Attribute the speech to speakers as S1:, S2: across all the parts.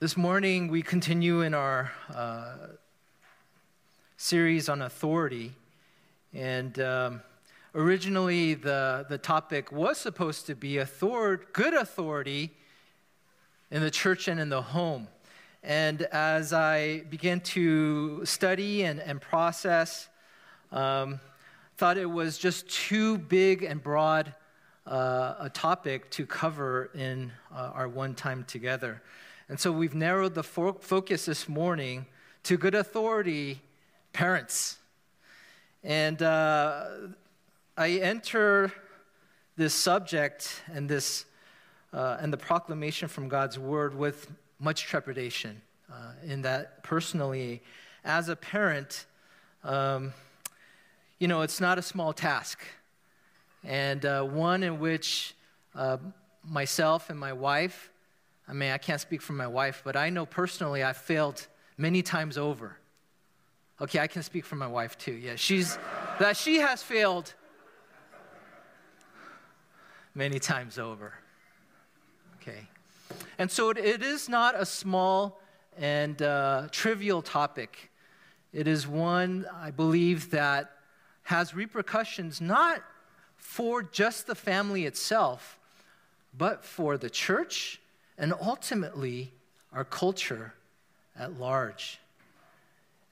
S1: This morning, we continue in our uh, series on authority. And um, originally, the, the topic was supposed to be author- good authority in the church and in the home. And as I began to study and, and process, um, thought it was just too big and broad uh, a topic to cover in uh, our one time together. And so we've narrowed the fo- focus this morning to good authority parents. And uh, I enter this subject and this uh, and the proclamation from God's word with much trepidation. Uh, in that, personally, as a parent, um, you know, it's not a small task, and uh, one in which uh, myself and my wife I mean, I can't speak for my wife, but I know personally I've failed many times over. Okay, I can speak for my wife too. Yeah, she's that she has failed many times over. Okay, and so it, it is not a small and uh, trivial topic. It is one I believe that has repercussions not for just the family itself, but for the church and ultimately our culture at large.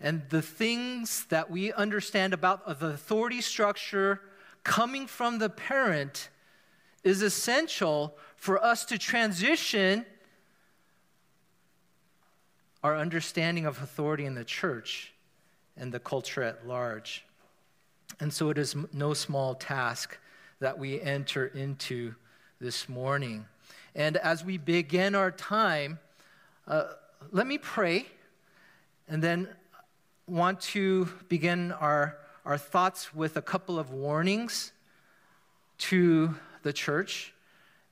S1: And the things that we understand about the authority structure coming from the parent is essential for us to transition our understanding of authority in the church and the culture at large. And so it is no small task that we enter into this morning. And as we begin our time, uh, let me pray and then want to begin our, our thoughts with a couple of warnings to the church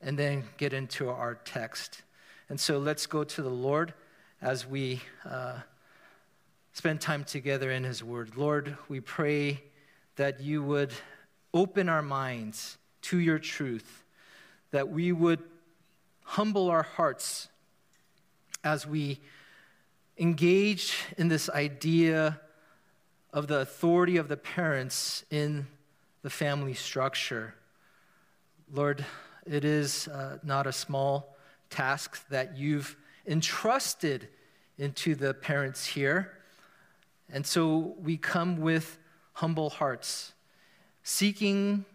S1: and then get into our text. And so let's go to the Lord as we uh, spend time together in His Word. Lord, we pray that you would open our minds to your truth, that we would humble our hearts as we engage in this idea of the authority of the parents in the family structure. Lord, it is uh, not a small task that you've entrusted into the parents here. And so we come with humble hearts, seeking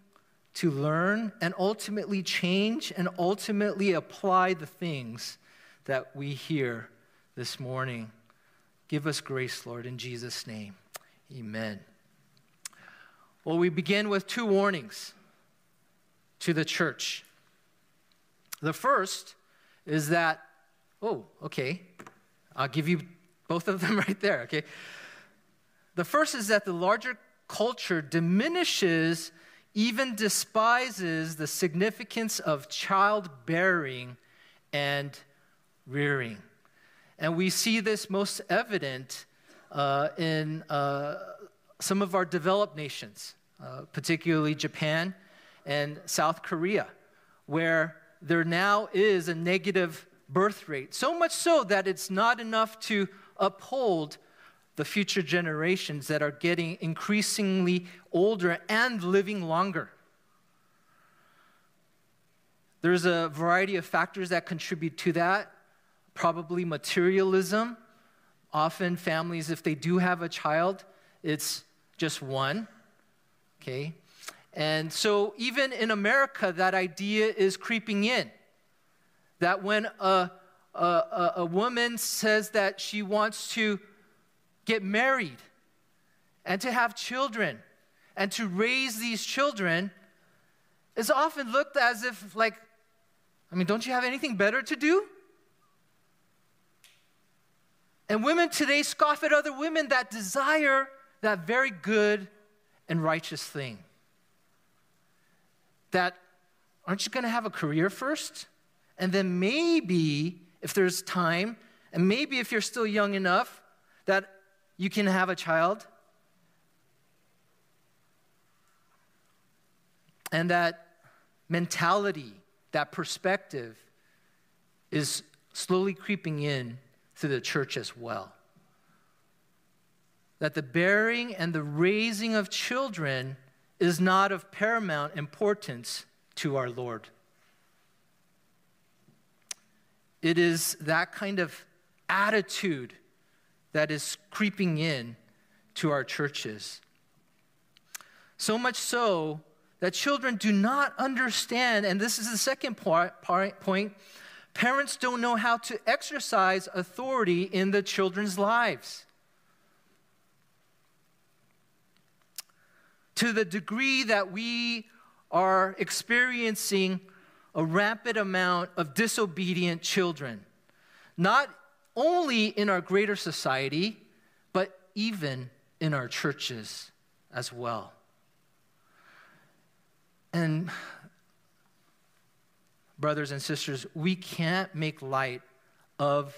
S1: to learn and ultimately change and ultimately apply the things that we hear this morning. Give us grace, Lord, in Jesus' name. Amen. Well, we begin with two warnings to the church. The first is that, oh, okay, I'll give you both of them right there, okay? The first is that the larger culture diminishes even despises the significance of childbearing and rearing. And we see this most evident uh, in uh, some of our developed nations, uh, particularly Japan and South Korea, where there now is a negative birth rate. So much so that it's not enough to uphold the future generations that are getting increasingly older and living longer. There's a variety of factors that contribute to that. Probably materialism. Often, families, if they do have a child, it's just one. Okay? And so, even in America, that idea is creeping in. That when a, a, a woman says that she wants to get married and to have children and to raise these children is often looked as if, like, I mean, don't you have anything better to do? And women today scoff at other women that desire that very good and righteous thing. That, aren't you going to have a career first? And then maybe, if there's time, and maybe if you're still young enough, that you can have a child. And that mentality, that perspective is slowly creeping in to the church as well. That the bearing and the raising of children is not of paramount importance to our Lord. It is that kind of attitude that is creeping in to our churches. So much so that children do not understand, and this is the second point, point parents don't know how to exercise authority in the children's lives. To the degree that we are experiencing a rapid amount of disobedient children, not only in our greater society, but even in our churches as well. And, brothers and sisters, we can't make light of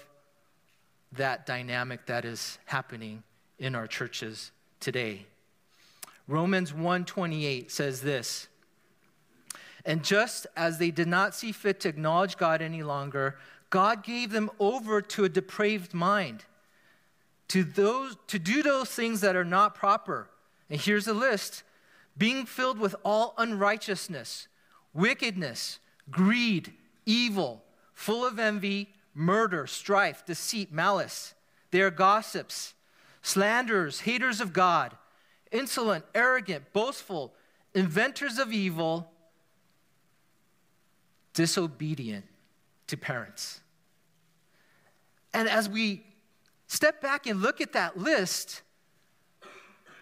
S1: that dynamic that is happening in our churches today. Romans 1:28 says this, and just as they did not see fit to acknowledge God any longer, God gave them over to a depraved mind to, those, to do those things that are not proper. And here's a list being filled with all unrighteousness, wickedness, greed, evil, full of envy, murder, strife, deceit, malice. They are gossips, slanderers, haters of God, insolent, arrogant, boastful, inventors of evil disobedient to parents. And as we step back and look at that list,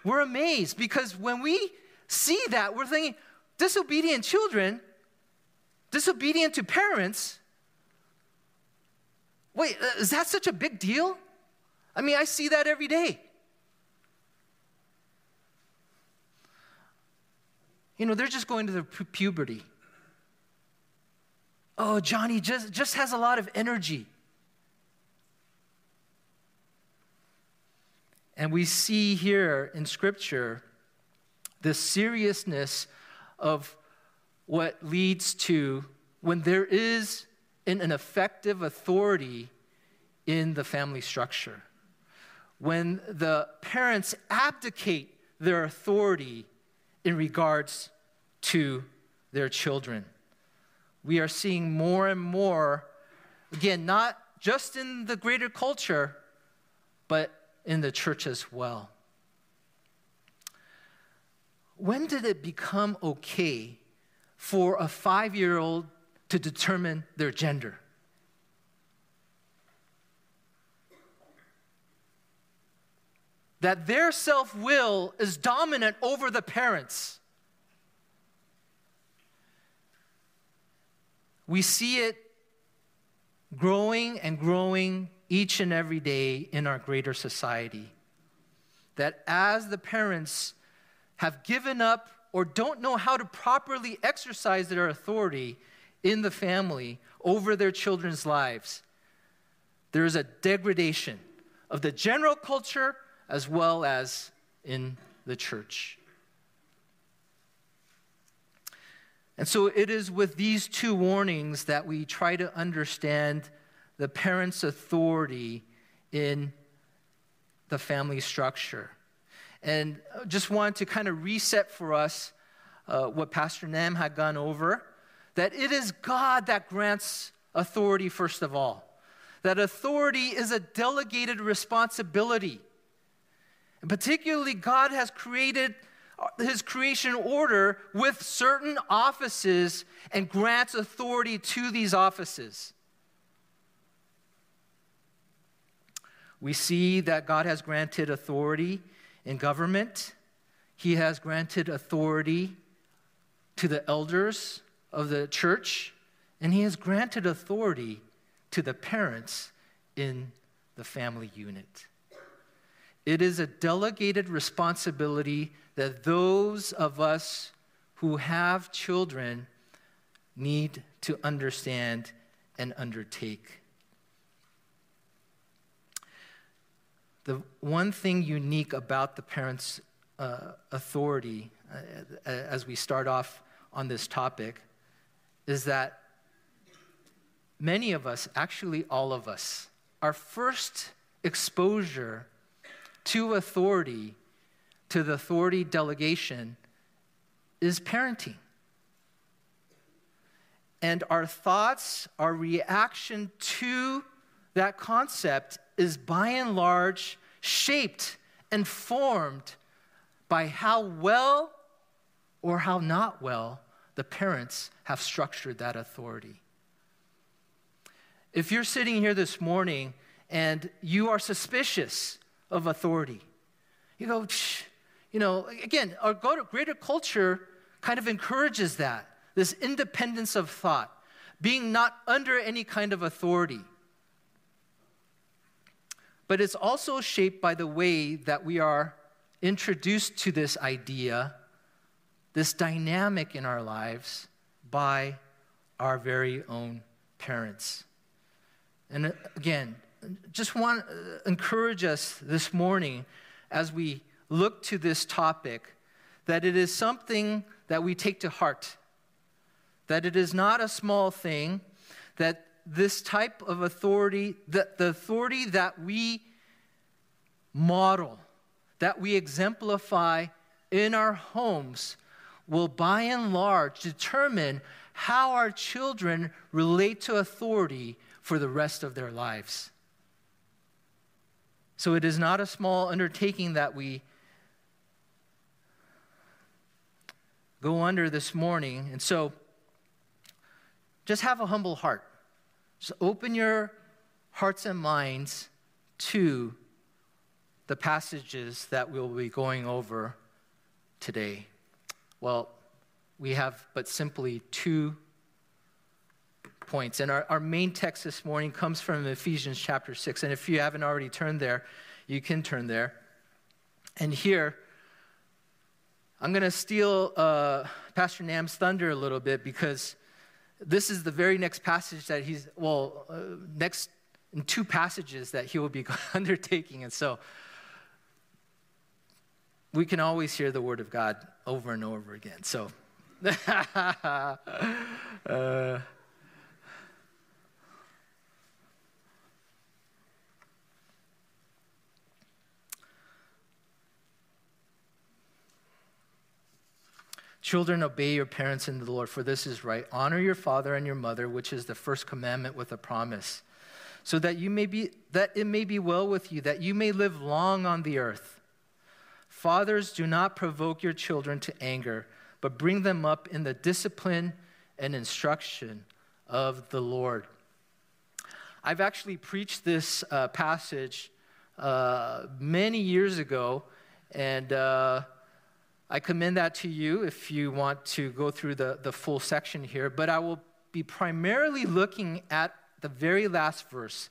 S1: we're amazed because when we see that, we're thinking, disobedient children, disobedient to parents. Wait, uh, is that such a big deal? I mean, I see that every day. You know, they're just going to the pu- puberty. Oh, Johnny just, just has a lot of energy. And we see here in Scripture the seriousness of what leads to when there is an, an effective authority in the family structure. When the parents abdicate their authority in regards to their children we are seeing more and more, again, not just in the greater culture, but in the church as well. When did it become okay for a five year old to determine their gender? That their self will is dominant over the parents. We see it growing and growing each and every day in our greater society. That as the parents have given up or don't know how to properly exercise their authority in the family over their children's lives, there is a degradation of the general culture as well as in the church. And so it is with these two warnings that we try to understand the parent's authority in the family structure. And just want to kind of reset for us uh, what Pastor Nam had gone over that it is God that grants authority, first of all. That authority is a delegated responsibility. And particularly, God has created his creation order with certain offices and grants authority to these offices. We see that God has granted authority in government. He has granted authority to the elders of the church, and he has granted authority to the parents in the family unit. It is a delegated responsibility that those of us who have children need to understand and undertake. The one thing unique about the parents' uh, authority, uh, as we start off on this topic, is that many of us, actually all of us, our first exposure to authority, to the authority delegation, is parenting. And our thoughts, our reaction to that concept is by and large shaped and formed by how well or how not well the parents have structured that authority. If you're sitting here this morning and you are suspicious of authority, you go, you know, again, our greater culture kind of encourages that this independence of thought, being not under any kind of authority. But it's also shaped by the way that we are introduced to this idea, this dynamic in our lives, by our very own parents. And uh, again, just want to uh, encourage us this morning as we look to this topic that it is something that we take to heart, that it is not a small thing, that this type of authority, that the authority that we model, that we exemplify in our homes, will by and large determine how our children relate to authority for the rest of their lives. So it is not a small undertaking that we go under this morning. And so just have a humble heart. Just open your hearts and minds to the passages that we'll be going over today. Well, we have but simply two points. And our, our main text this morning comes from Ephesians chapter 6. And if you haven't already turned there, you can turn there. And here, I'm going to steal uh, Pastor Nam's thunder a little bit because this is the very next passage that he's, well, uh, next two passages that he will be undertaking. And so we can always hear the word of God over and over again. So, uh, Children, obey your parents in the Lord, for this is right. Honor your father and your mother, which is the first commandment with a promise, so that you may be that it may be well with you, that you may live long on the earth. Fathers, do not provoke your children to anger, but bring them up in the discipline and instruction of the Lord. I've actually preached this uh, passage uh, many years ago, and uh, I commend that to you if you want to go through the, the full section here, but I will be primarily looking at the very last verse,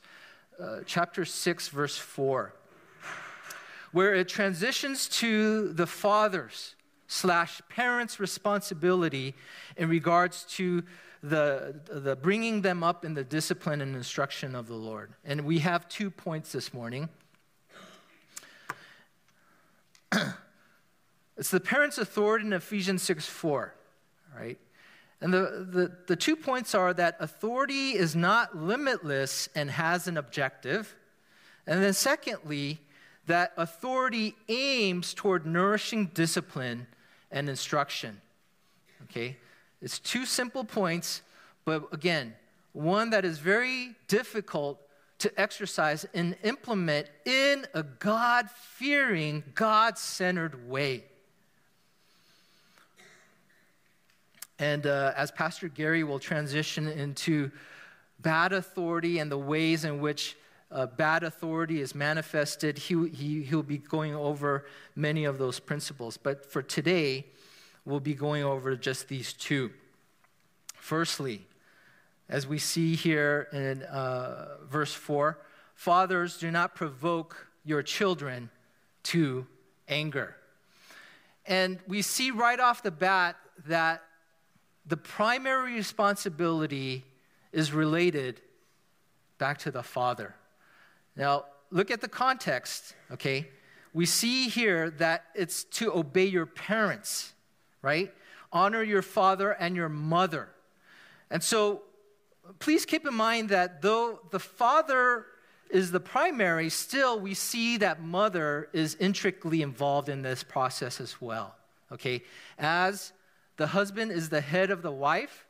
S1: uh, chapter 6, verse 4, where it transitions to the father's slash parents' responsibility in regards to the, the bringing them up in the discipline and instruction of the Lord. And we have two points this morning. It's the parent's authority in Ephesians 6 4, right? And the, the, the two points are that authority is not limitless and has an objective. And then, secondly, that authority aims toward nourishing discipline and instruction. Okay? It's two simple points, but again, one that is very difficult to exercise and implement in a God fearing, God centered way. And uh, as Pastor Gary will transition into bad authority and the ways in which uh, bad authority is manifested, he, he, he'll be going over many of those principles. But for today, we'll be going over just these two. Firstly, as we see here in uh, verse 4, fathers, do not provoke your children to anger. And we see right off the bat that the primary responsibility is related back to the Father. Now, look at the context, okay? We see here that it's to obey your parents, right? Honor your father and your mother. And so, please keep in mind that though the father is the primary, still we see that mother is intricately involved in this process as well. Okay? As the husband is the head of the wife,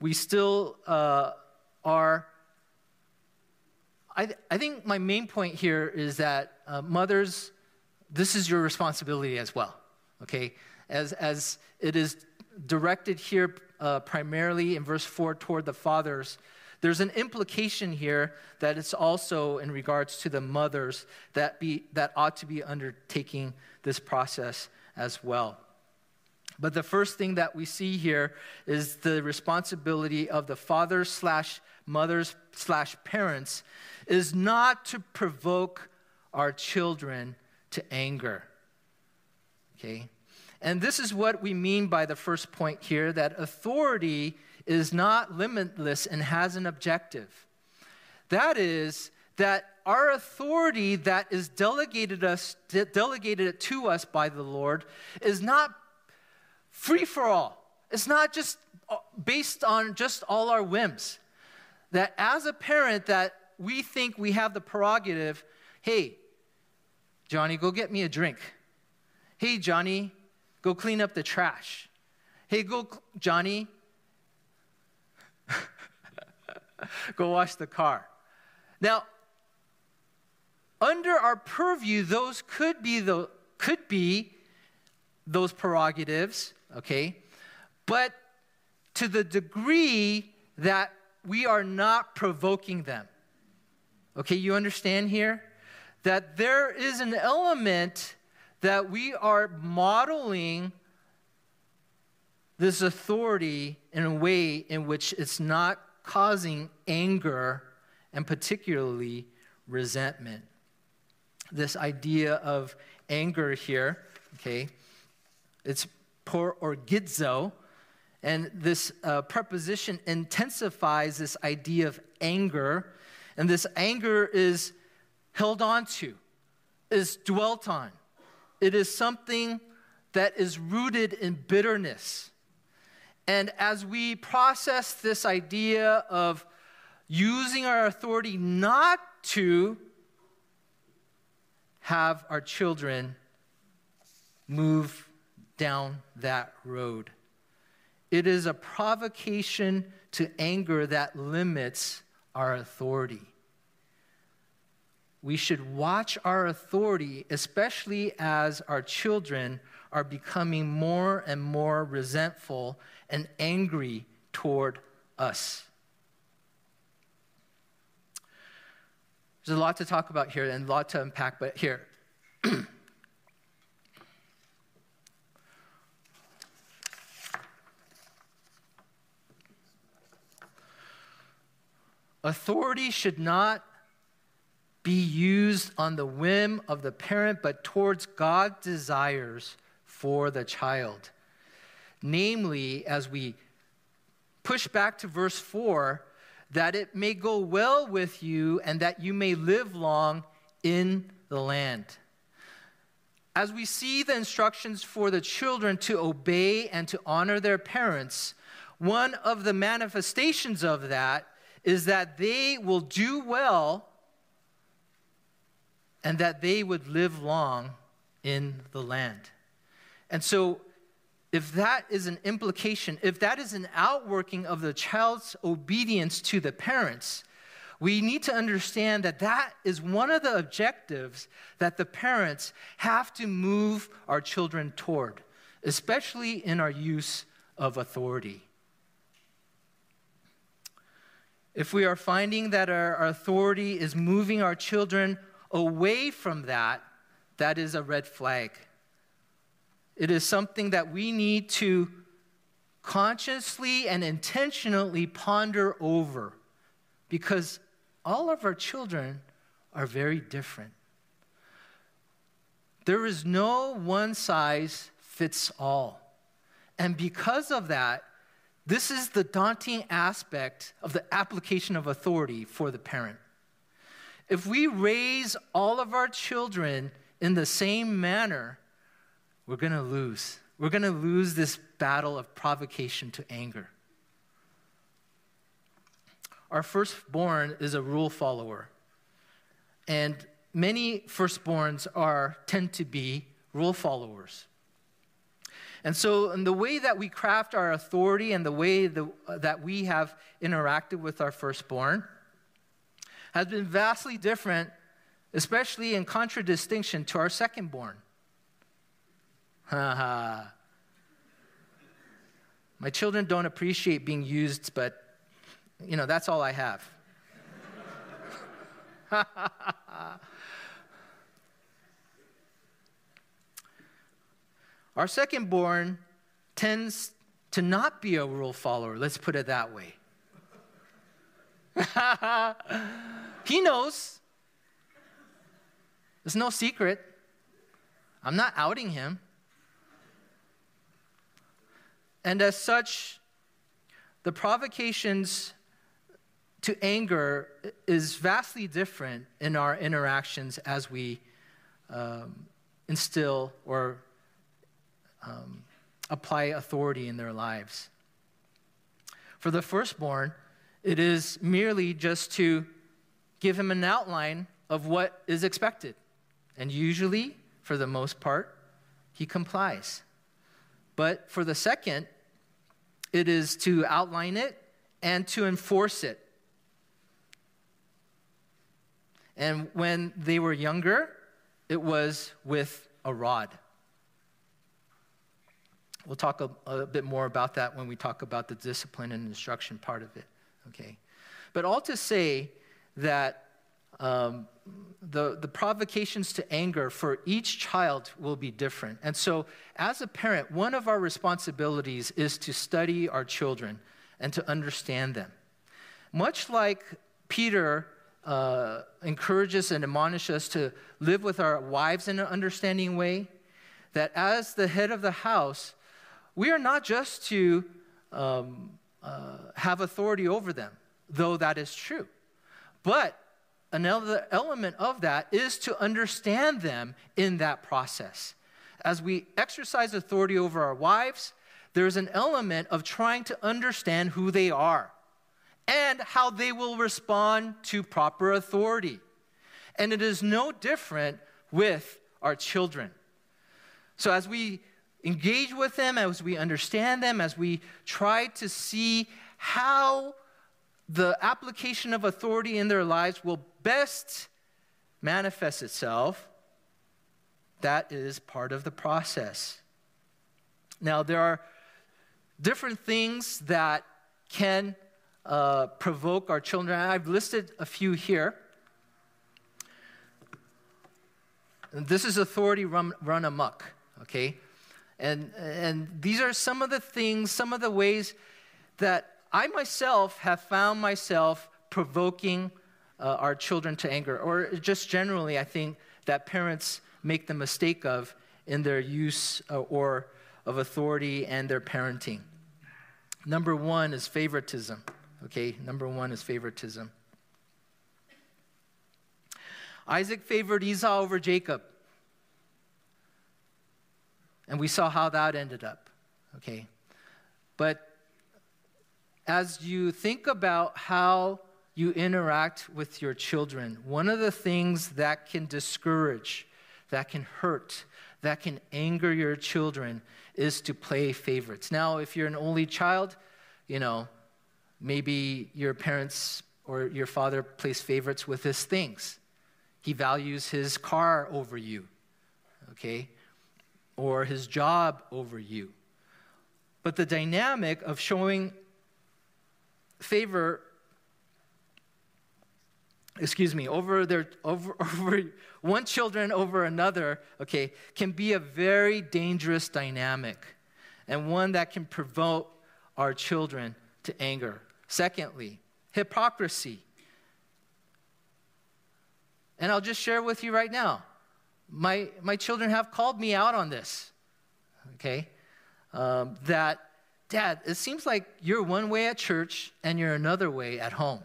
S1: we still uh, are. I, th- I think my main point here is that uh, mothers, this is your responsibility as well. Okay? As, as it is directed here uh, primarily in verse 4 toward the fathers, there's an implication here that it's also in regards to the mothers that, be, that ought to be undertaking this process as well. But the first thing that we see here is the responsibility of the fathers slash mothers slash parents is not to provoke our children to anger. Okay? And this is what we mean by the first point here that authority is not limitless and has an objective. That is, that our authority that is delegated us delegated to us by the Lord is not free for all. It's not just uh, based on just all our whims. That as a parent that we think we have the prerogative, hey, Johnny, go get me a drink. Hey, Johnny, Go clean up the trash. Hey, go, Johnny, go wash the car. Now, under our purview, those could be the could be those prerogatives, okay? But to the degree that we are not provoking them. Okay, you understand here? That there is an element that we are modeling this authority in a way in which it's not causing anger and particularly resentment. This idea of anger here, okay, it's parorgizo, and this uh, preposition intensifies this idea of anger, and this anger is held on to, is dwelt on. It is something that is rooted in bitterness. And as we process this idea of using our authority not to have our children move down that road, it is a provocation to anger that limits our authority we should watch our authority, especially as our children are becoming more and more resentful and angry toward us. There's a lot to talk about here and a lot to unpack, but here. Authority should not be used on the whim of the parent, but towards God's desires for the child. Namely, as we push back to verse 4, that it may go well with you and that you may live long in the land. As we see the instructions for the children to obey and to honor their parents, one of the manifestations of that is that they will do well and that they would live long in the land. And so, if that is an implication, if that is an outworking of the child's obedience to the parents, we need to understand that that is one of the objectives that the parents have to move our children toward, especially in our use of authority. If we are finding that our, authority is moving our children away from that, that is a red flag. It is something that we need to consciously and intentionally ponder over because all of our children are very different. There is no one size fits all. And because of that, this is the daunting aspect of the application of authority for the parent. If we raise all of our children in the same manner, we're going to lose. We're going to lose this battle of provocation to anger. Our firstborn is a rule follower. And many firstborns are tend to be rule followers. And so, in the way that we craft our authority and the way the, that we have interacted with our firstborn has been vastly different, especially in contradistinction to our secondborn. My children don't appreciate being used, but you know, that's all I have. Our second born tends to not be a rule follower, let's put it that way. he knows. There's no secret. I'm not outing him. And as such, the provocations to anger is vastly different in our interactions as we um, instill or um, apply authority in their lives. For the firstborn, it is merely just to give him an outline of what is expected. And usually, for the most part, he complies. But for the second, it is to outline it and to enforce it. And when they were younger, it was with a rod. We'll talk a, a, bit more about that when we talk about the discipline and instruction part of it. Okay? But all to say that um, the, the provocations to anger for each child will be different. And so, as a parent, one of our responsibilities is to study our children and to understand them. Much like Peter uh, encourages and admonishes us to live with our wives in an understanding way, that as the head of the house, we are not just to um, uh, have authority over them, though that is true, but another element of that is to understand them in that process. As we exercise authority over our wives, there's an element of trying to understand who they are and how they will respond to proper authority. And it is no different with our children. So, as we engage with them, as we understand them, as we try to see how the application of authority in their lives will best manifest itself, that is part of the process. Now, there are different things that can uh, provoke our children. I've listed a few here. This is authority run, run amok, okay? And, and these are some of the things, some of the ways that I myself have found myself provoking uh, our children to anger, or just generally, I think that parents make the mistake of in their use uh, or of authority and their parenting. Number one is favoritism. Okay, number one is favoritism. Isaac favored Esau over Jacob. And we saw how that ended up. Okay. But as you think about how you interact with your children, one of the things that can discourage, that can hurt, that can anger your children is to play favorites. Now, if you're an only child, you know, maybe your parents or your father plays favorites with his things. He values his car over you, okay? Or his job over you. But the dynamic of showing favor excuse me over their over, over one children over another okay can be a very dangerous dynamic and one that can provoke our children to anger secondly hypocrisy and i'll just share with you right now my my children have called me out on this okay um, that Dad, it seems like you're one way at church and you're another way at home.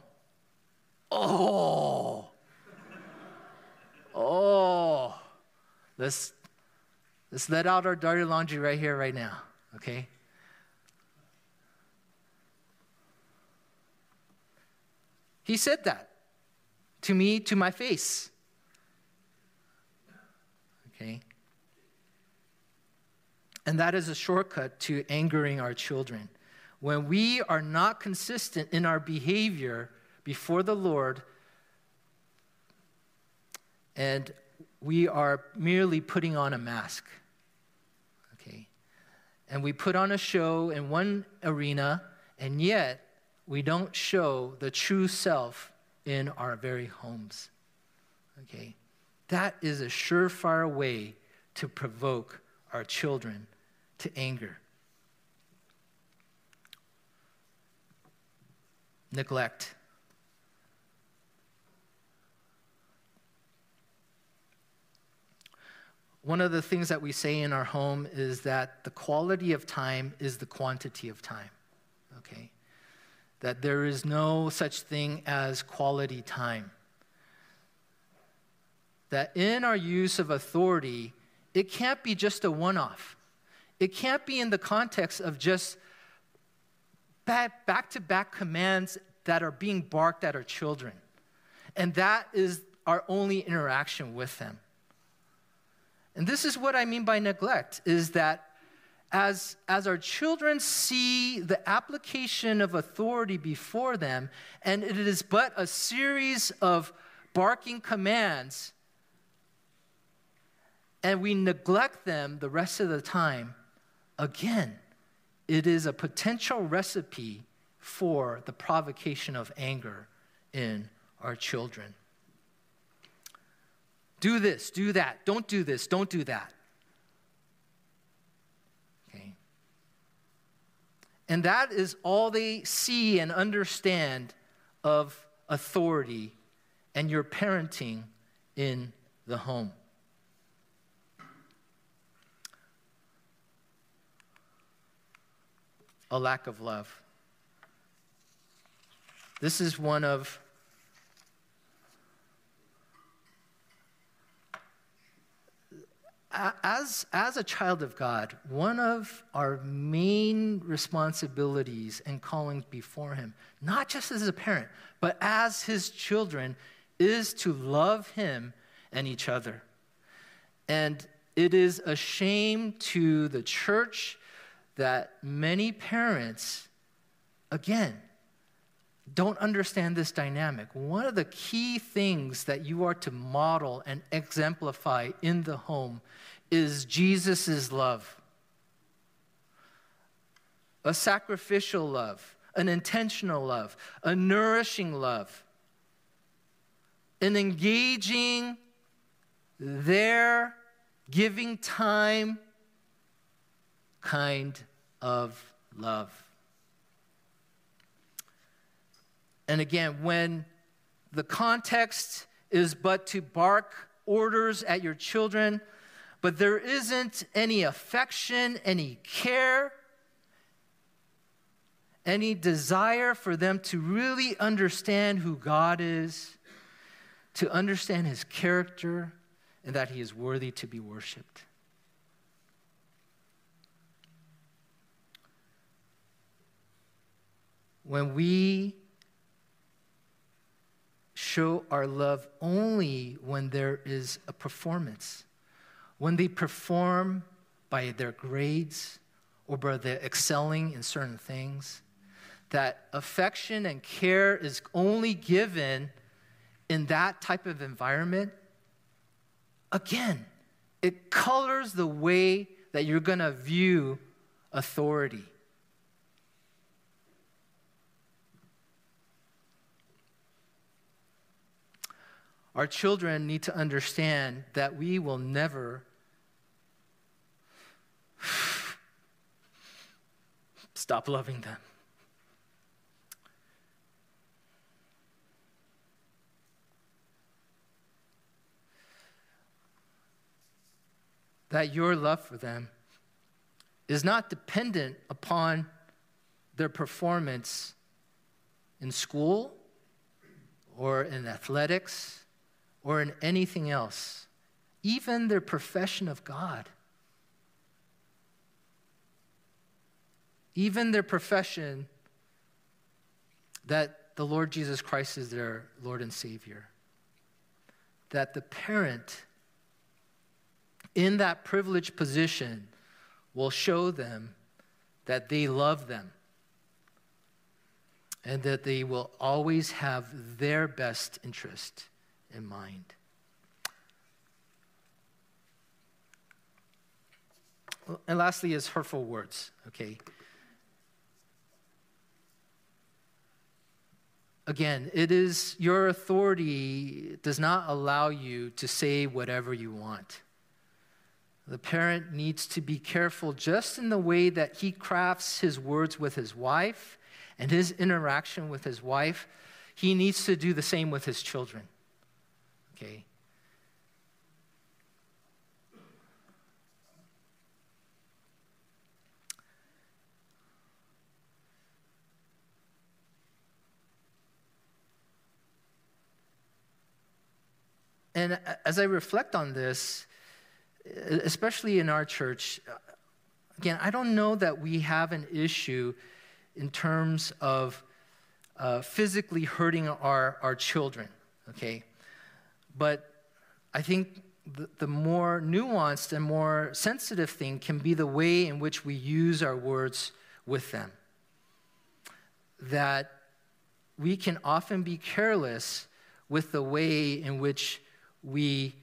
S1: Oh, oh, let's, let's let out our dirty laundry right here, right now, okay? He said that to me, to my face. And that is a shortcut to angering our children. When we are not consistent in our behavior before the Lord, and we are merely putting on a mask. Okay? And we put on a show in one arena, and yet we don't show the true self in our very homes. Okay? That is a surefire way to provoke our children to anger. Neglect. One of the things that we say in our home is that the quality of time is the quantity of time. Okay? That there is no such thing as quality time. That in our use of authority, it can't be just a one off. It can't be in the context of just back to back commands that are being barked at our children. And that is our only interaction with them. And this is what I mean by neglect is that as, as our children see the application of authority before them, and it is but a series of barking commands, and we neglect them the rest of the time, again, it is a potential recipe for the provocation of anger in our children. Do this, do that, don't do this, don't do that. Okay. And that is all they see and understand of authority and your parenting in the home. A lack of love. This is one of as, as a child of God, one of our main responsibilities and callings before Him, not just as a parent, but as His children, is to love Him and each other. And it is a shame to the church that many parents, again, don't understand this dynamic. One of the key things that you are to model and exemplify in the home is Jesus' love a sacrificial love, an intentional love, a nourishing love, an engaging, there, giving time kind of love. And again, when the context is but to bark orders at your children, but there isn't any affection, any care, any desire for them to really understand who God is, to understand his character, and that he is worthy to be worshiped. When we show our love only when there is a performance. When they perform by their grades or by their excelling in certain things, that affection and care is only given in that type of environment, again, it colors the way that you're going to view authority. Our children need to understand that we will never stop loving them. That your love for them is not dependent upon their performance in school or in athletics or in anything else, even their profession of God. Even their profession that the Lord Jesus Christ is their Lord and Savior. That the parent in that privileged position will show them that they love them and that they will always have their best interest in mind. And lastly, is hurtful words, okay? Again, it is your authority does not allow you to say whatever you want. The parent needs to be careful just in the way that he crafts his words with his wife and his interaction with his wife. He needs to do the same with his children. Okay? And as I reflect on this, especially in our church, again, I don't know that we have an issue in terms of uh, physically hurting our, our children, okay? But I think the, the more nuanced and more sensitive thing can be the way in which we use our words with them. That we can often be careless with the way in which we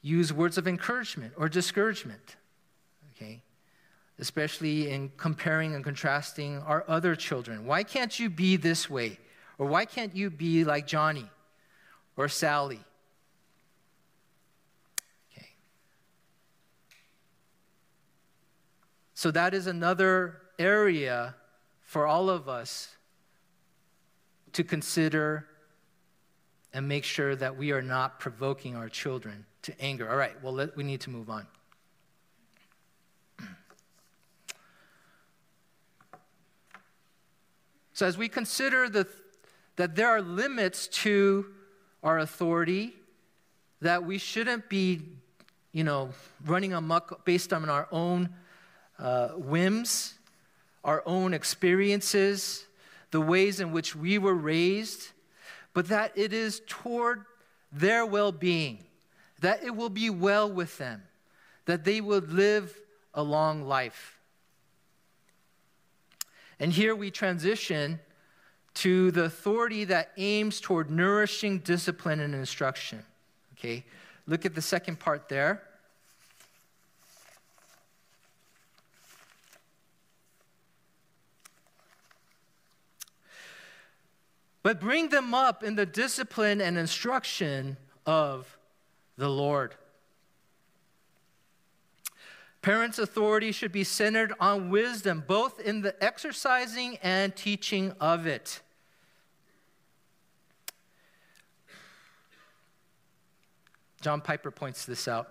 S1: use words of encouragement or discouragement, okay? Especially in comparing and contrasting our other children. Why can't you be this way? Or why can't you be like Johnny or Sally? So that is another area for all of us to consider and make sure that we are not provoking our children to anger. All right, well, let, we need to move on. So, as we consider the, that there are limits to our authority, that we shouldn't be, you know, running amok based on our own uh, whims, our own experiences, the ways in which we were raised, but that it is toward their well being that it will be well with them, that they will live a long life. And here we transition to the authority that aims toward nourishing discipline and instruction. Okay, look at the second part there. But bring them up in the discipline and instruction of the Lord. Parents' authority should be centered on wisdom, both in the exercising and teaching of it. John Piper points this out.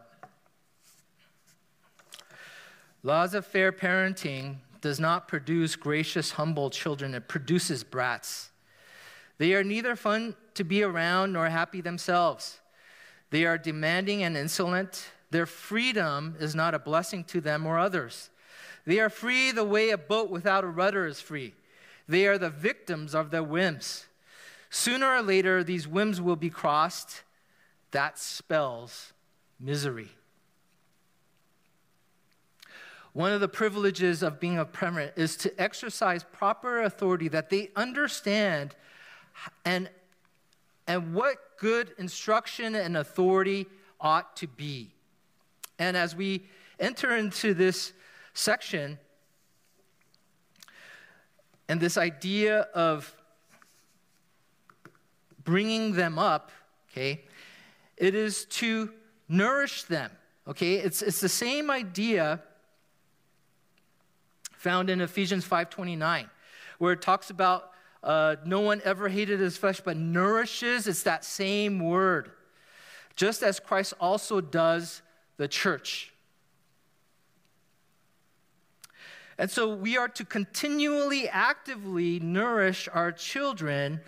S1: Laissez-faire parenting does not produce gracious, humble children, it produces brats. They are neither fun to be around nor happy themselves. They are demanding and insolent. Their freedom is not a blessing to them or others. They are free the way a boat without a rudder is free. They are the victims of their whims. Sooner or later, these whims will be crossed. That spells misery. One of the privileges of being a parent is to exercise proper authority that they understand and, and what good instruction and authority ought to be. And as we enter into this section, and this idea of bringing them up, okay, it is to nourish them, okay? It's, it's the same idea found in Ephesians 5.29, where it talks about uh, no one ever hated his flesh, but nourishes. It's that same word. Just as Christ also does the church. And so we are to continually, actively nourish our children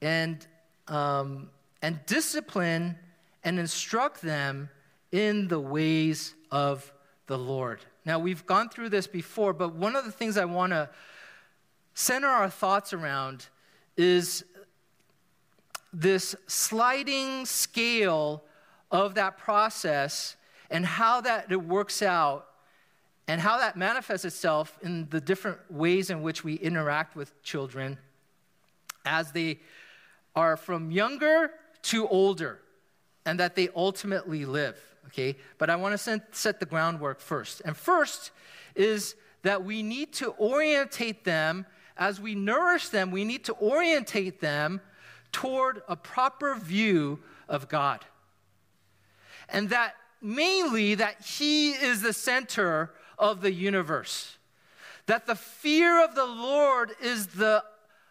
S1: and, um, and discipline and instruct them in the ways of the Lord. Now, we've gone through this before, but one of the things I want to center our thoughts around is this sliding scale of that process and how that it works out and how that manifests itself in the different ways in which we interact with children as they are from younger to older and that they ultimately live. Okay, but I want to set the groundwork first. And first is that we need to orientate them as we nourish them, we need to orientate them toward a proper view of God. And that mainly that He is the center of the universe. That the fear of the Lord is the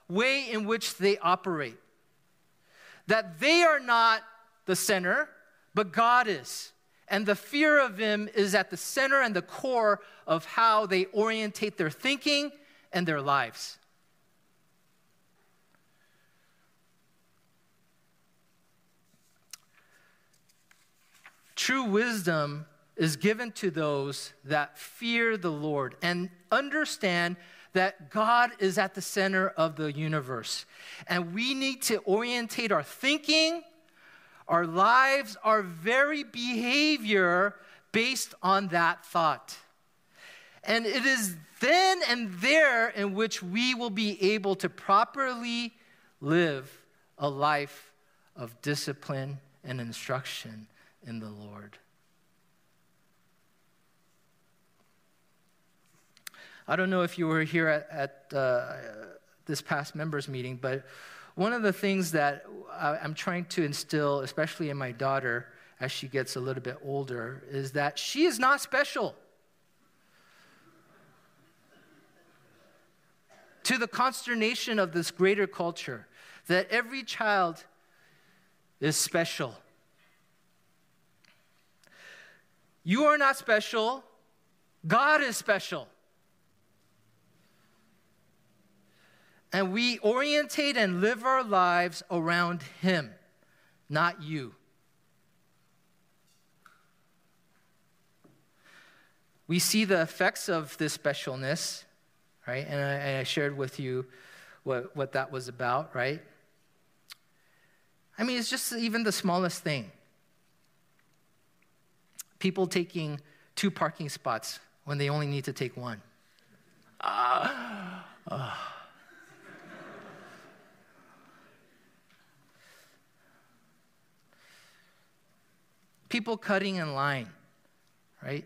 S1: way in which they operate. That they are not the center, but God is. And the fear of Him is at the center and the core of how they orientate their thinking and their lives. True wisdom is given to those that fear the Lord and understand that God is at the center of the universe. And we need to orientate our thinking, our lives, our very behavior based on that thought. And it is then and there in which we will be able to properly live a life of discipline and instruction in the Lord. I don't know if you were here at, at uh, this past members meeting, but one of the things that I'm trying to instill, especially in my daughter as she gets a little bit older, is that she is not special. To the consternation of this greater culture, that every child is special. You are not special, God is special. And we orientate and live our lives around Him, not you. We see the effects of this specialness, right? And I, and I shared with you what, what that was about, right? I mean, it's just even the smallest thing. People taking two parking spots when they only need to take one. Ah. ah. people cutting in line, right?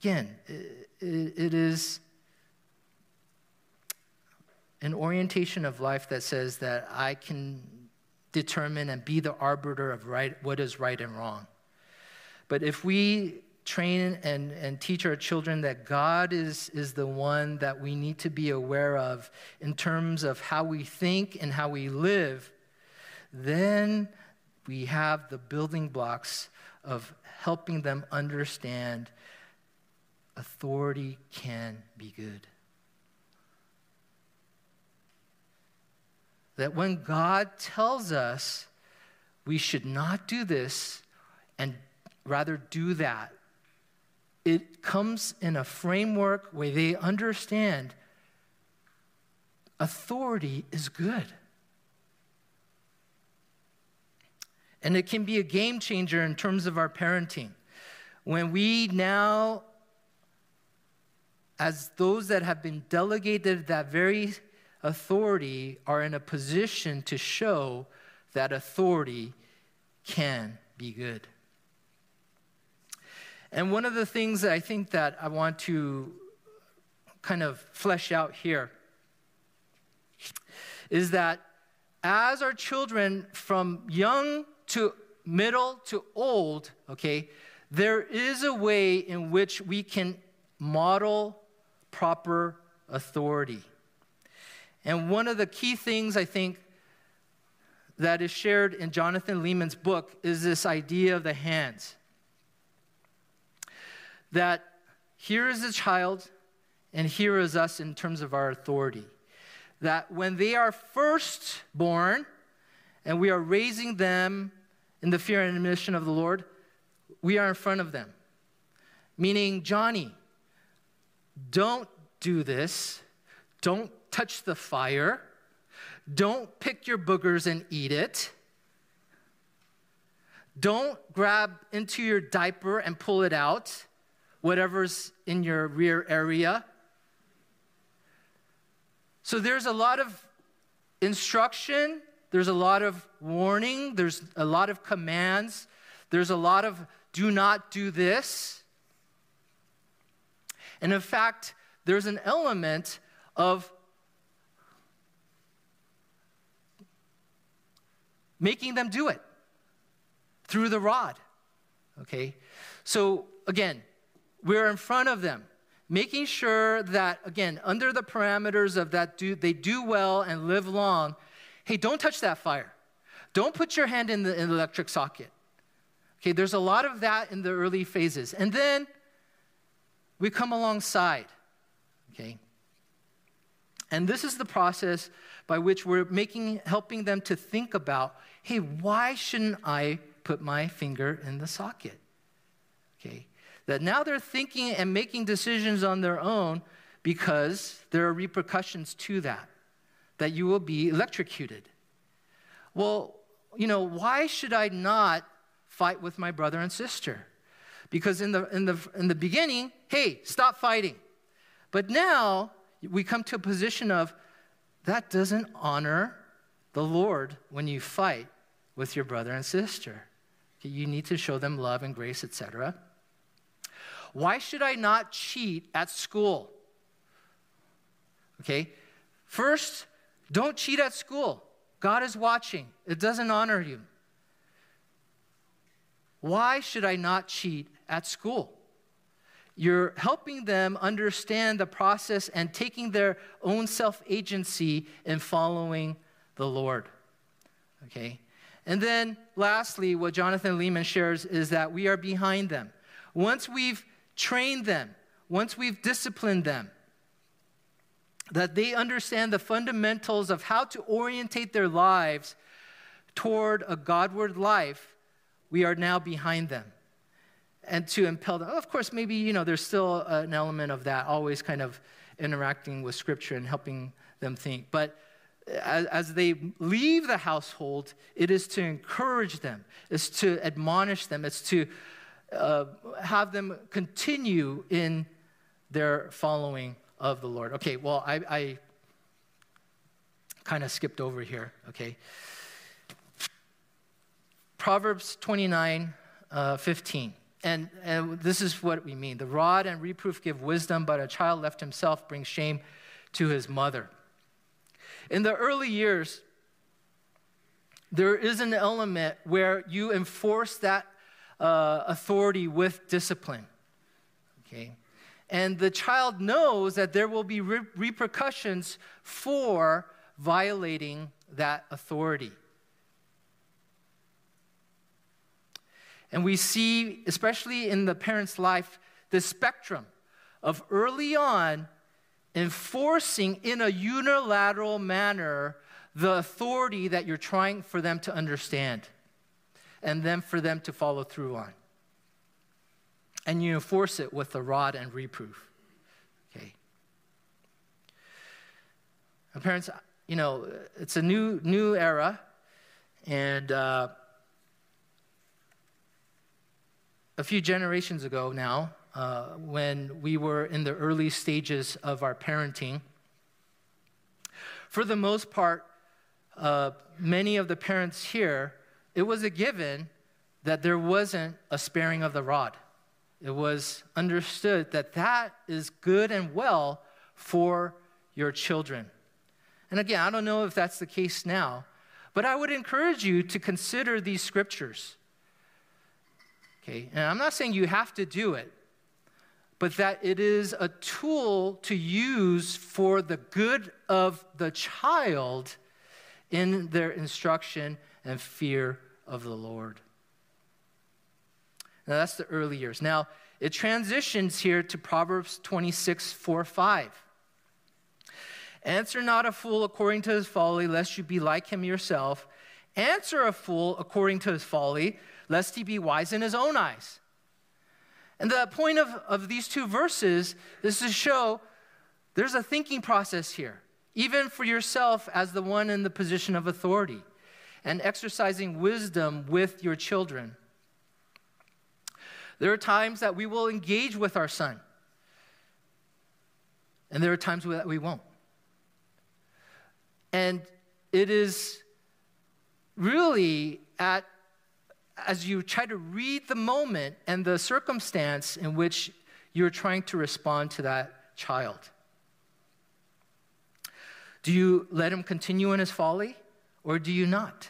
S1: Again, it, is an orientation of life that says that I can determine and be the arbiter of right, what is right and wrong. But if we train and, and teach our children that God is, is the one that we need to be aware of in terms of how we think and how we live, then we have the building blocks of helping them understand authority can be good. That when God tells us we should not do this and rather do that, it comes in a framework where they understand authority is good. And it can be a game changer in terms of our parenting. When we now, as those that have been delegated that very authority, are in a position to show that authority can be good. And one of the things that I think that I want to kind of flesh out here is that as our children from young to middle to old, okay, there is a way in which we can model proper authority. And one of the key things I think that is shared in Jonathan Leeman's book is this idea of the hands. That here is a child, and here is us in terms of our authority. That when they are first born, and we are raising them in the fear and admonition of the Lord, we are in front of them. Meaning, Johnny, don't do this. Don't touch the fire. Don't pick your boogers and eat it. Don't grab into your diaper and pull it out, whatever's in your rear area. So there's a lot of instruction, there's a lot of warning, there's a lot of commands, there's a lot of do not do this. And in fact, there's an element of making them do it through the rod. Okay? So again, we're in front of them, making sure that, again, under the parameters of that, do, they do well and live long. Hey, don't touch that fire. Don't put your hand in the, in the electric socket. Okay, there's a lot of that in the early phases. And then we come alongside. Okay? And this is the process by which we're making, helping them to think about hey, why shouldn't I put my finger in the socket? Okay? That now they're thinking and making decisions on their own because there are repercussions to that, that you will be electrocuted. Well, you know, why should I not fight with my brother and sister? Because in the, in the, in the beginning, hey, stop fighting. But now we come to a position of that doesn't honor the Lord when you fight with your brother and sister. You need to show them love and grace, etc. Why should I not cheat at school? Okay, first, don't cheat at school. God is watching, it doesn't honor you. Why should I not cheat at school? You're helping them understand the process and taking their own self agency in following the Lord. Okay? And then, lastly, what Jonathan Leeman shares is that we are behind them. Once we've trained them, once we've disciplined them, that they understand the fundamentals of how to orientate their lives toward a Godward life, we are now behind them and to impel them. Of course, maybe, you know, there's still an element of that, always kind of interacting with Scripture and helping them think. But as, as they leave the household, it is to encourage them, it's to admonish them, it's to uh, have them continue in their following of the Lord. Okay, well, I, I kind of skipped over here, okay? Proverbs 29 uh, 15. And, and this is what we mean the rod and reproof give wisdom, but a child left himself brings shame to his mother. In the early years, there is an element where you enforce that uh, authority with discipline. Okay? And the child knows that there will be re- repercussions for violating that authority. And we see, especially in the parent's life, the spectrum of early on enforcing in a unilateral manner the authority that you're trying for them to understand and then for them to follow through on. And you enforce it with the rod and reproof. Okay. And parents, you know, it's a new new era, and uh, a few generations ago now, uh, when we were in the early stages of our parenting, for the most part, uh, many of the parents here, it was a given that there wasn't a sparing of the rod. It was understood that that is good and well for your children. And again, I don't know if that's the case now, but I would encourage you to consider these scriptures. Okay, and I'm not saying you have to do it, but that it is a tool to use for the good of the child in their instruction and fear of the Lord. Now, that's the early years. Now, it transitions here to Proverbs 26, 4, 5. Answer not a fool according to his folly, lest you be like him yourself. Answer a fool according to his folly, lest he be wise in his own eyes. And the point of, of these two verses is to show there's a thinking process here, even for yourself as the one in the position of authority, and exercising wisdom with your children. There are times that we will engage with our son, and there are times that we won't. And it is really at as you try to read the moment and the circumstance in which you're trying to respond to that child. Do you let him continue in his folly or do you not?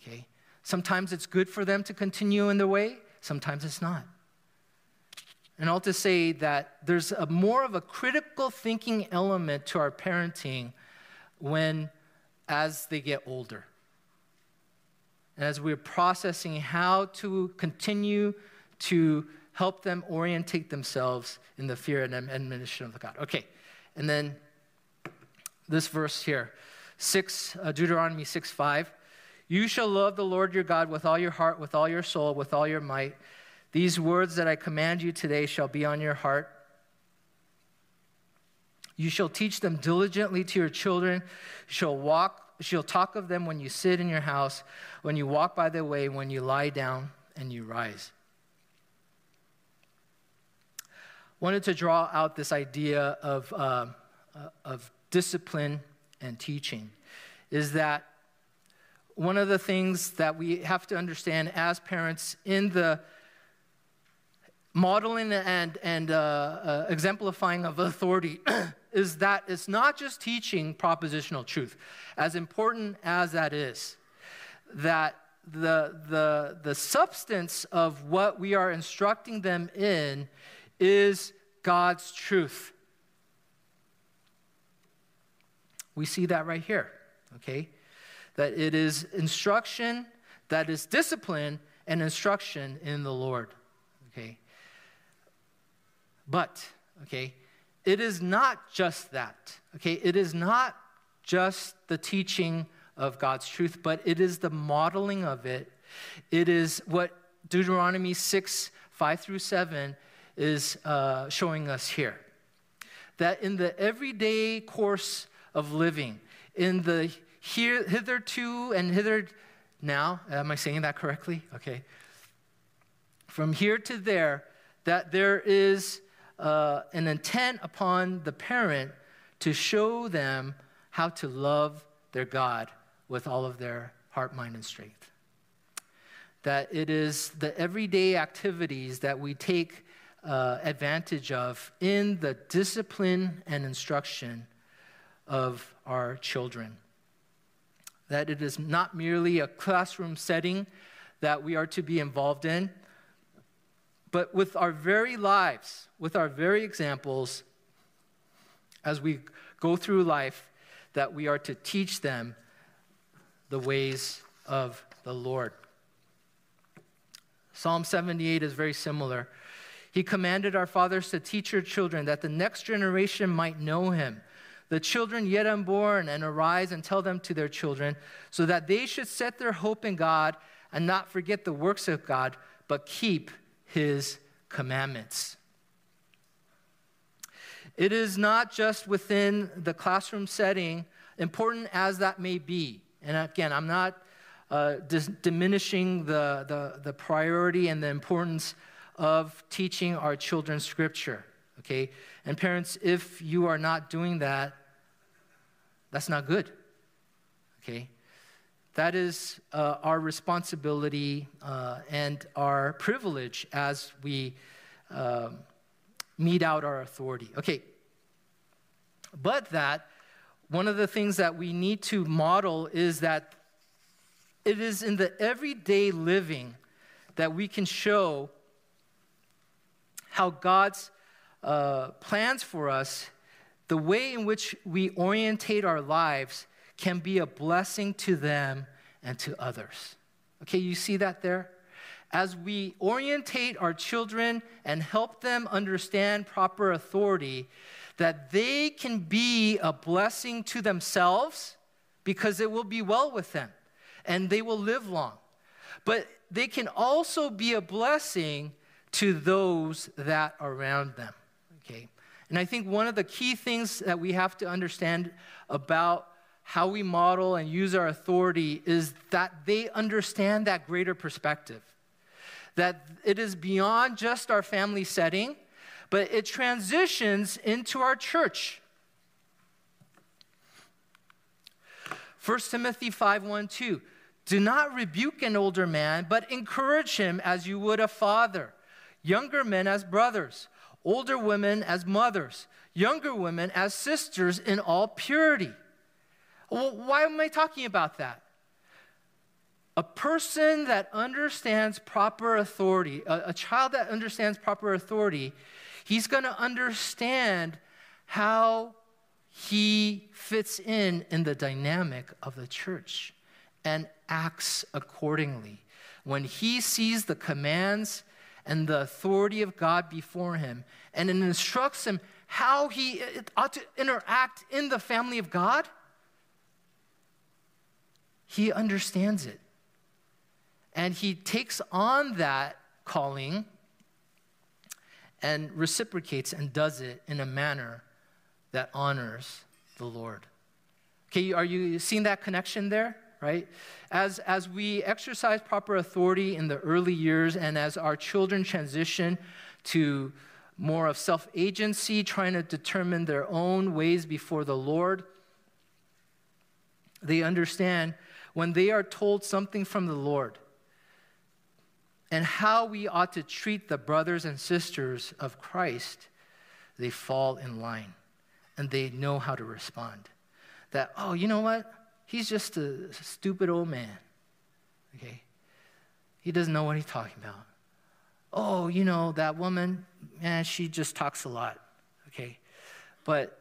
S1: Okay. Sometimes it's good for them to continue in their way, sometimes it's not. And I'll just say that there's a more of a critical thinking element to our parenting when as they get older. And as we're processing how to continue to help them orientate themselves in the fear and admonition of God. Okay, and then this verse here, six uh, Deuteronomy six five, you shall love the Lord your God with all your heart, with all your soul, with all your might. These words that I command you today shall be on your heart. You shall teach them diligently to your children. You shall walk She'll talk of them when you sit in your house, when you walk by the way, when you lie down and you rise. Wanted to draw out this idea of, uh, of discipline and teaching is that one of the things that we have to understand as parents in the modeling and, and uh, uh, exemplifying of authority is that it's not just teaching propositional truth, as important as that is, that the, the, the substance of what we are instructing them in is God's truth. We see that right here, okay? That it is instruction that is discipline and instruction in the Lord, okay? But, okay, it is not just that. Okay, it is not just the teaching of God's truth, but it is the modeling of it. It is what Deuteronomy 6 5 through 7 is uh, showing us here. That in the everyday course of living, in the here, hitherto and hither now, am I saying that correctly? Okay. From here to there, that there is uh, an intent upon the parent to show them how to love their God with all of their heart, mind, and strength. That it is the everyday activities that we take uh, advantage of in the discipline and instruction of our children. That it is not merely a classroom setting that we are to be involved in, but with our very lives, with our very examples, as we go through life, that we are to teach them the ways of the Lord. Psalm 78 is very similar. He commanded our fathers to teach your children that the next generation might know him. The children yet unborn, and arise and tell them to their children, so that they should set their hope in God and not forget the works of God, but keep his commandments. It is not just within the classroom setting, important as that may be. And again, I'm not uh, dis- diminishing the, the, the priority and the importance of teaching our children scripture, okay? And parents, if you are not doing that, that's not good, okay? That is uh, our responsibility uh, and our privilege as we uh, mete out our authority. Okay. But that, one of the things that we need to model is that it is in the everyday living that we can show how God's uh, plans for us, the way in which we orientate our lives, can be a blessing to them and to others. Okay, you see that there? As we orientate our children and help them understand proper authority, that they can be a blessing to themselves because it will be well with them and they will live long. But they can also be a blessing to those that are around them. Okay? And I think one of the key things that we have to understand about how we model and use our authority is that they understand that greater perspective. that it is beyond just our family setting, but it transitions into our church. 1 Timothy 5 1 2. Do not rebuke an older man, but encourage him as you would a father, younger men as brothers, older women as mothers, younger women as sisters in all purity. Why am I talking about that? A person that understands proper authority, a, a child that understands proper authority, he's going to understand how he fits in in the dynamic of the church and acts accordingly. When he sees the commands and the authority of God before him and it instructs him how he ought to interact in the family of God, he understands it. And he takes on that calling and reciprocates and does it in a manner that honors the Lord. Okay, are you seeing that connection there? Right? As, as we exercise proper authority in the early years and as our children transition to more of self agency, trying to determine their own ways before the Lord, they understand when they are told something from the Lord and how we ought to treat the brothers and sisters of Christ, they fall in line and they know how to respond. That, oh, you know what? He's just a stupid old man. Okay? He doesn't know what he's talking about. Oh, you know, that woman, man, she just talks a lot. Okay? But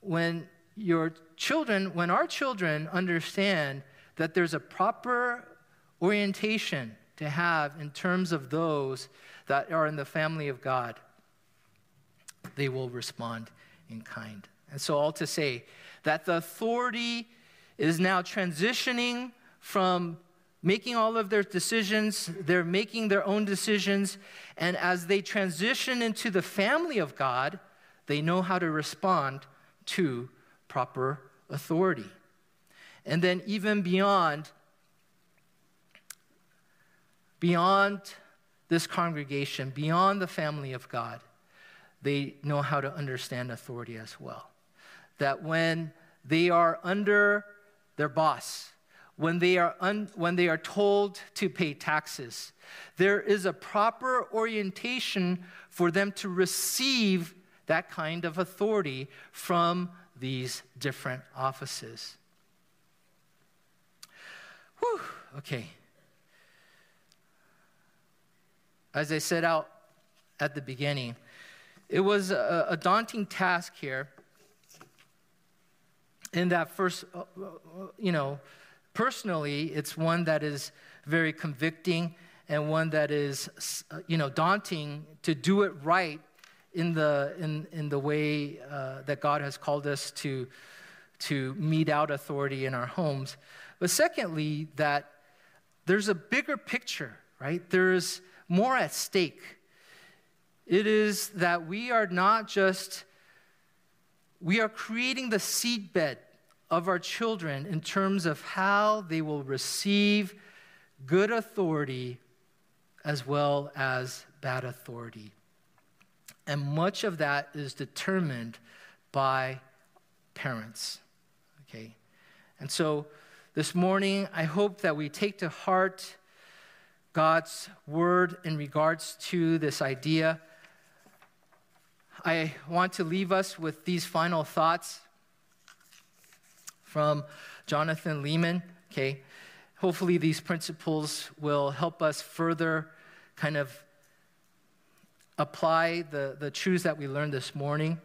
S1: when your children, when our children understand that there's a proper orientation to have in terms of those that are in the family of God, they will respond in kind. And so, all to say that the authority is now transitioning from making all of their decisions, they're making their own decisions. And as they transition into the family of God, they know how to respond to proper authority. And then, even beyond, beyond this congregation, beyond the family of God, they know how to understand authority as well. That when they are under their boss, when they are, un, when they are told to pay taxes, there is a proper orientation for them to receive that kind of authority from these different offices. Whew, okay. As I set out at the beginning, it was a, a daunting task here. In that first, uh, uh, you know, personally, it's one that is very convicting and one that is, uh, you know, daunting to do it right in the, in, in the way uh, that God has called us to, to mete out authority in our homes. But secondly, that there's a bigger picture, right? There's more at stake. It is that we are not just, we are creating the seedbed of our children in terms of how they will receive good authority as well as bad authority. And much of that is determined by parents. Okay? And so this morning, I hope that we take to heart God's word in regards to this idea. I want to leave us with these final thoughts from Jonathan Leeman. Okay, hopefully these principles will help us further kind of apply the, the truths that we learned this morning.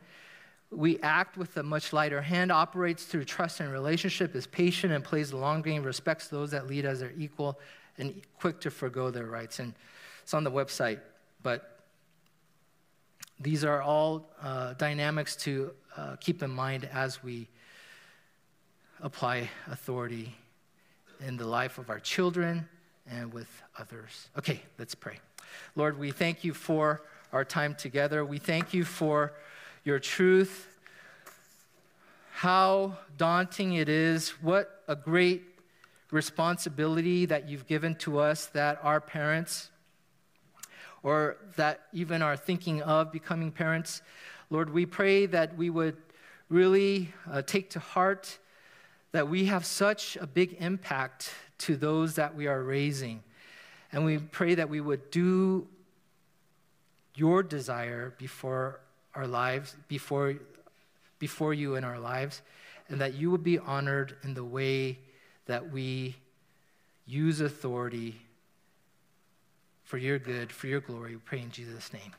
S1: We act with a much lighter hand, operates through trust and relationship, is patient and plays the long game, respects those that lead as their equal, and quick to forego their rights. And it's on the website, but these are all uh, dynamics to uh, keep in mind as we apply authority in the life of our children and with others. Okay, let's pray. Lord, we thank you for our time together. We thank you for your truth, how daunting it is, what a great responsibility that you've given to us that our parents or that even are thinking of becoming parents. Lord, we pray that we would really uh, take to heart that we have such a big impact to those that we are raising. And we pray that we would do your desire before our lives, before, before you in our lives, and that you would be honored in the way that we use authority for your good, for your glory. We pray in Jesus' name.